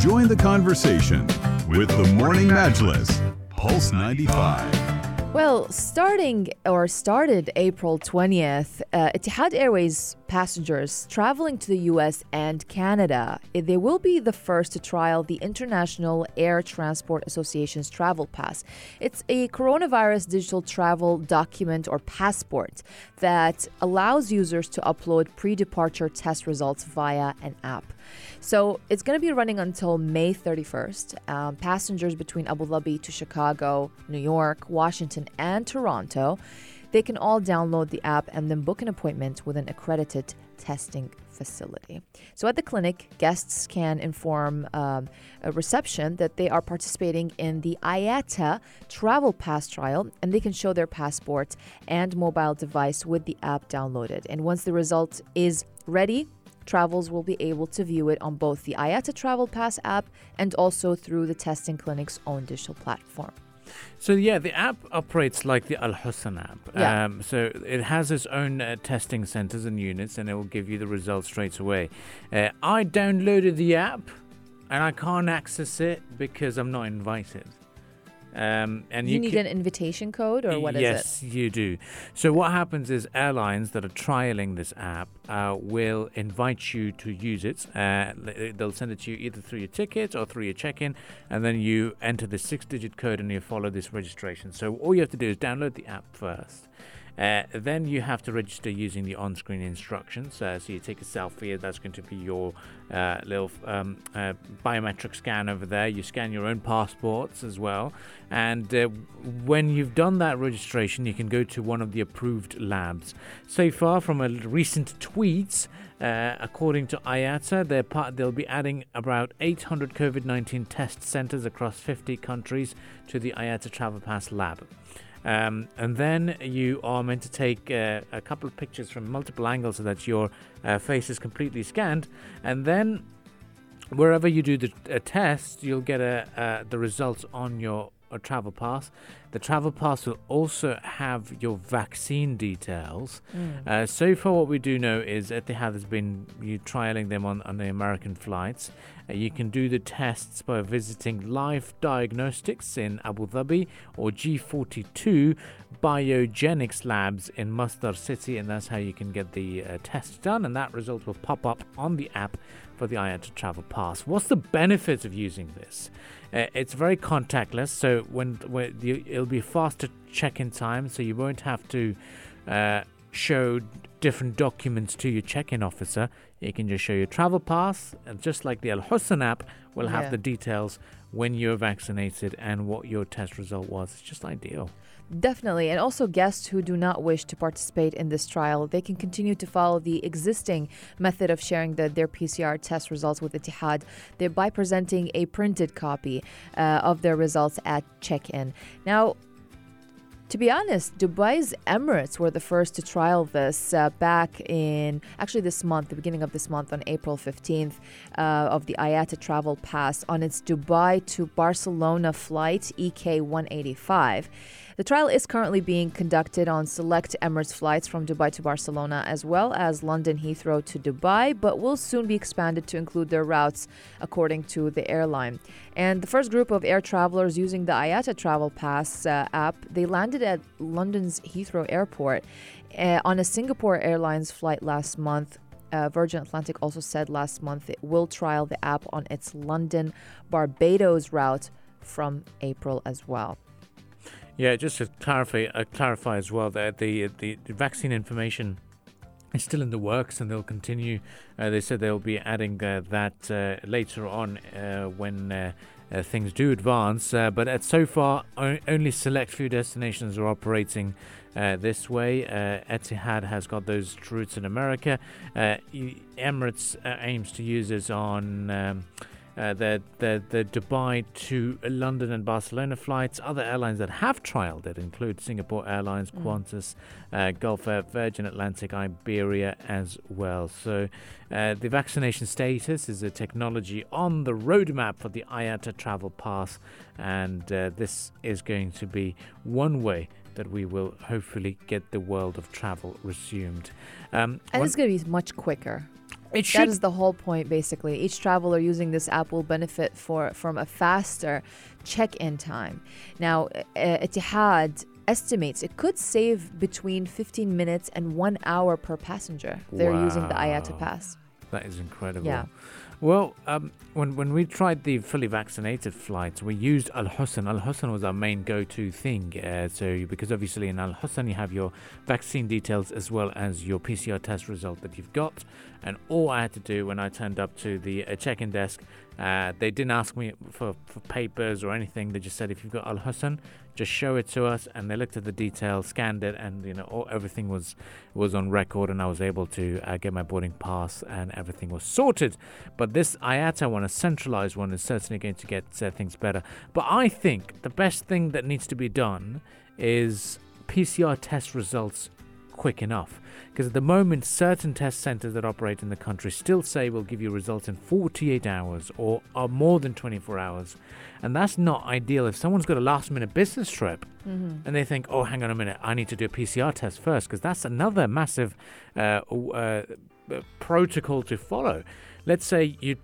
Join the conversation with the Morning Majlis, Pulse 95. Well, starting or started April 20th, uh, Etihad Airways passengers traveling to the US and Canada, eh, they will be the first to trial the International Air Transport Association's Travel Pass. It's a coronavirus digital travel document or passport that allows users to upload pre departure test results via an app. So it's going to be running until May 31st. Um, passengers between Abu Dhabi to Chicago, New York, Washington, and Toronto, they can all download the app and then book an appointment with an accredited testing facility. So at the clinic, guests can inform um, a reception that they are participating in the IATA Travel Pass trial and they can show their passport and mobile device with the app downloaded. And once the result is ready, travels will be able to view it on both the IATA Travel Pass app and also through the testing clinic's own digital platform. So yeah, the app operates like the Al Hosn app. Yeah. Um, so it has its own uh, testing centers and units, and it will give you the results straight away. Uh, I downloaded the app, and I can't access it because I'm not invited. Um, and you, you, need ca- an invitation code or what is it? yes, you do. So what happens is airlines that are trialing this app uh, will invite you to use it. Uh, they'll send it to you either through your ticket or through your check-in, and then you enter the six-digit code and you follow this registration. So all you have to do is download the app first. Uh, then you have to register using the on-screen instructions. Uh, so you take a selfie. That's going to be your uh, little um, uh, biometric scan over there. You scan your own passports as well. And uh, when you've done that registration, you can go to one of the approved labs. So far, from a recent tweets, uh, according to IATA, part, they'll be adding about 800 COVID-19 test centers across 50 countries to the IATA Travel Pass lab. Um, and then you are meant to take uh, a couple of pictures from multiple angles so that your uh, face is completely scanned. And then wherever you do the a test, you'll get a, uh, the results on your uh, travel pass. The travel pass will also have your vaccine details. Uh, so far, what we do know is Etihad has been you trialing them on, on the American flights. Uh, you can do the tests by visiting Life Diagnostics in Abu Dhabi or G42 Biogenix Labs in Masdar City, and that's how you can get the uh, test done. And that result will pop up on the app for the IATA Travel Pass. What's the benefit of using this? Uh, it's very contactless, so when, when you, it'll be faster check-in time, so you won't have to uh, show different documents to your check-in officer. You can just show your travel pass, and just like the Al Hosn app, will have Yeah. the details when you're vaccinated and what your test result was. It's just ideal. Definitely. And also, guests who do not wish to participate in this trial, they can continue to follow the existing method of sharing the, their PCR test results with Etihad thereby presenting a printed copy uh, of their results at check in. Now, to be honest, Dubai's Emirates were the first to trial this uh, back in actually this month, the beginning of this month, on April 15th, uh, of the IATA Travel Pass on its Dubai to Barcelona flight EK 185. The trial is currently being conducted on select Emirates flights from Dubai to Barcelona as well as London Heathrow to Dubai, but will soon be expanded to include their routes according to the airline. And the first group of air travelers using the IATA Travel Pass uh, app, they landed at London's Heathrow Airport uh, on a Singapore Airlines flight last month. Uh, Virgin Atlantic also said last month it will trial the app on its London Barbados route from April as well. Yeah, just to clarify, uh, clarify as well that the, the the vaccine information is still in the works, and they'll continue. Uh, they said they'll be adding uh, that uh, later on uh, when. Uh, uh, things do advance, uh, but at so far, o- only select few destinations are operating uh, this way. Uh, Etihad has got those routes in America. Uh, Emirates uh, aims to use it on um, uh, the, the the Dubai to London and Barcelona flights. Other airlines that have trialed it include Singapore Airlines, Qantas, uh, Gulf Air, Virgin Atlantic, Iberia as well. So uh, the vaccination status is a technology on the roadmap for the IATA Travel Pass, and uh, this is going to be one way that we will hopefully get the world of travel resumed. Um, And it's going to be much quicker. It should. That is the whole point, basically. Each traveler using this app will benefit for from a faster check-in time. Now, uh, Etihad estimates it could save between 15 minutes and one hour per passenger. They're using the IATA pass. That is incredible. Yeah. Well, um, when when we tried the fully vaccinated flights, we used Al Hosn. Al Hosn was our main go-to thing. Uh, so because obviously in Al Hosn you have your vaccine details as well as your PCR test result that you've got. And all I had to do when I turned up to the uh, check-in desk, uh, they didn't ask me for, for papers or anything. They just said if you've got Al Hosn, just show it to us. And they looked at the details, scanned it, and you know all, everything was was on record, and I was able to uh, get my boarding pass, and everything was sorted. But this IATA one, a centralized one, is certainly going to get uh, things better. But I think the best thing that needs to be done is PCR test results quick enough. Because at the moment, certain test centers that operate in the country still say we'll give you results in 48 hours or, or more than 24 hours. And that's not ideal. If someone's got a last minute business trip and they think, oh, hang on a minute, I need to do a PCR test first, because that's another massive uh, uh, uh, protocol to follow. Let's say you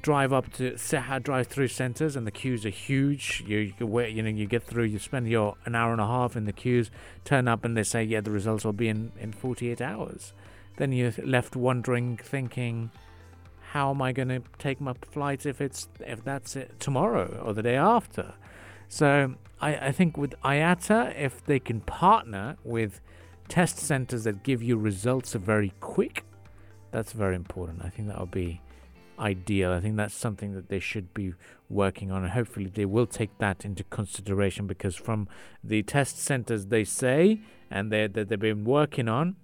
drive up to Seha drive-through centers and the queues are huge. You you, wait, you know you get through, you spend your an hour and a half in the queues, turn up and they say yeah the results will be in in 48 hours. Then you're left wondering, thinking, how am I going to take my flight if it's if that's it tomorrow or the day after? So I, I think with IATA, if they can partner with test centers that give you results very quick, that's very important. I think that would be ideal. I think that's something that they should be working on, and hopefully they will take that into consideration because from the test centers they say and they that they've been working on.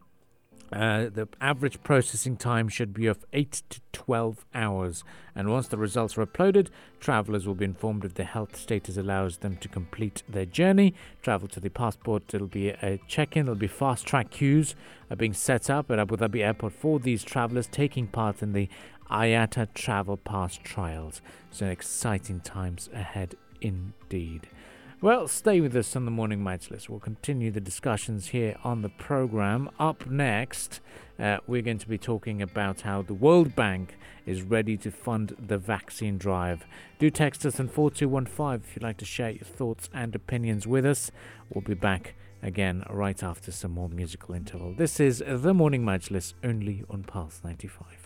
Uh, the average processing time should be of 8 to 12 hours, and once the results are uploaded, travelers will be informed if their health status allows them to complete their journey. Travel to the passport, it'll be a check in, there'll be fast track queues being set up at Abu Dhabi Airport for these travelers taking part in the IATA Travel Pass trials. So, exciting times ahead indeed. Well, stay with us on the Morning Majlis. We'll continue the discussions here on the program. Up next, uh, we're going to be talking about how the World Bank is ready to fund the vaccine drive. Do text us on 4215 if you'd like to share your thoughts and opinions with us. We'll be back again right after some more musical interval. This is the Morning Majlis only on Pulse 95.